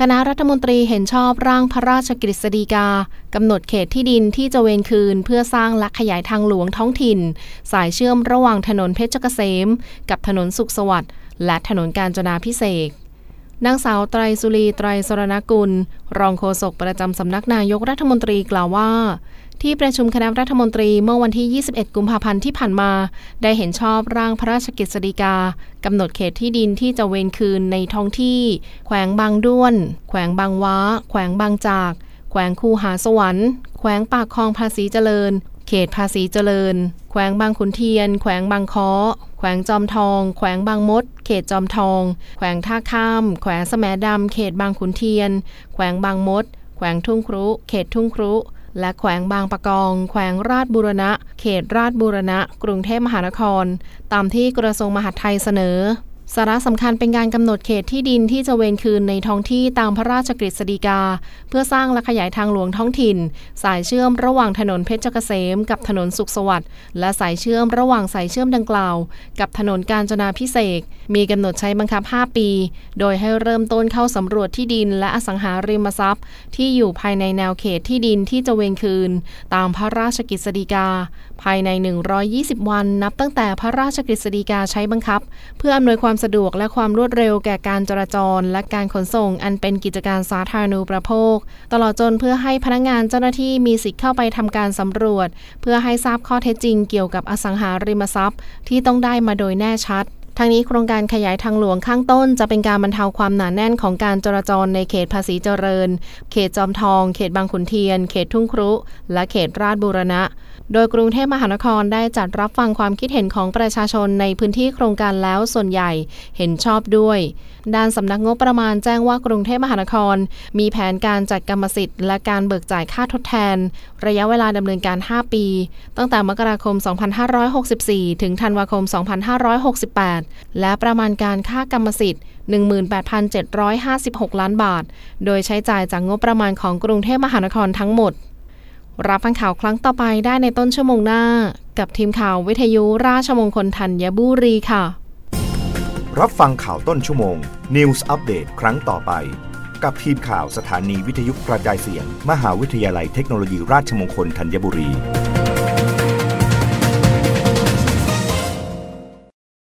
คณะรัฐมนตรีเห็นชอบร่างพระราชกฤษฎีกา กำหนดเขตที่ดินที่จะเวนคืน เพื่อสร้างและขยายทางหลวงท้องถิ่น สายเชื่อมระหว่างถนนเพชรเกษม กับถนนสุขสวัสดิ์และถนนกาญจนาพิเศษนางสาวไตรสุรีไตรสรณกุล รองโฆษกประจำสำนักนายกรัฐมนตรีกล่าวว่า ที่ประชุมคณะรัฐมนตรีเมื่อวันที่ 21 กุมภาพันธ์ที่ผ่านมา ได้เห็นชอบร่างพระราชกฤษฎีกากำหนดเขตที่ดินที่จะเวนคืนในท้องที่ แขวงบางด้วน แขวงบางว้า แขวงบางจาก แขวงคูหาสวรรค์ แขวงปากคลองภาษีเจริญ เขตภาษีเจริญ แขวงบางขุนเทียน แขวงบางค้อ แขวงจอมทอง แขวงบางมด เขตจอมทอง แขวงท่าข้าม แขวงสแมดำเขตบางขุนเทียน แขวงบางมด แขวงทุ่งครุ เขตทุ่งครุ และแขวงบางปะกอง แขวงราชบูรณะ เขตราชบูรณะ กรุงเทพมหานคร ตามที่กระทรวงมหาดไทยเสนอ สาระสำคัญเป็นการกำหนดเขตที่ดินที่จะเวนคืนในท้องที่ตามพระราชกฤษฎีกา เพื่อสร้างและขยายทางหลวงท้องถิ่น สายเชื่อมระหว่างถนนเพชรเกษม กับถนนสุขสวัสดิ์และสายเชื่อมระหว่างสายเชื่อมดังกล่าว กับถนนกาญจนาพิเศษกมีกำหนดใช้บังคับ 5 ปี โดยให้เริ่มต้นเข้าสำรวจที่ดินและอสังหาริมทรัพย์ ที่อยู่ภายในแนวเขตที่ดินที่จะเวนคืน ตามพระราชกฤษฎีกา ภายใน 120 วันนับตั้งแต่พระราชกฤษฎีกาใช้บังคับ เพื่ออำนวยความสะดวกและความรวดเร็วแก่การจราจร และการขนส่งอันเป็นกิจการสาธารณูปโภค ตลอดจนเพื่อให้พนักงานเจ้าหน้าที่มีสิทธิ์เข้าไปทำการสำรวจ เพื่อให้ทราบข้อเท็จจริงเกี่ยวกับอสังหาริมทรัพย์ ที่ต้องได้มาโดยแน่ชัด ทางนี้โครงการขยายทางหลวงข้างต้น จะเป็นการบรรเทาความหนาแน่นของการจราจรในเขตภาษีเจริญ เขตจอมทอง เขตบางขุนเทียน เขตทุ่งครุ และเขตราชบูรณะ โดยกรุงเทพมหานครได้จัดรับฟังความคิดเห็นของประชาชนในพื้นที่โครงการแล้วส่วนใหญ่เห็นชอบด้วย ด้านสำนักงบประมาณแจ้งว่ากรุงเทพมหานคร มีแผนการจัดกรรมสิทธิ์ และการเบิกจ่ายค่าทดแทน ระยะเวลาดำเนินการ 5 ปี ตั้งแต่มกราคม 2564 ถึงธันวาคม 2568และประมาณการค่ากรรมสิทธิ์ 18,756 ล้านบาท โดยใช้จ่ายจากงบประมาณของกรุงเทพมหานครทั้งหมด รับฟังข่าวครั้งต่อไปได้ในต้นชั่วโมงหน้า กับทีมข่าววิทยุราชมงคลธัญบุรีค่ะ รับฟังข่าวต้นชั่วโมง News Update ครั้งต่อไป กับทีมข่าวสถานีวิทยุกระจายเสียง มหาวิทยาลัยเทคโนโลยีราชมงคลธัญบุรี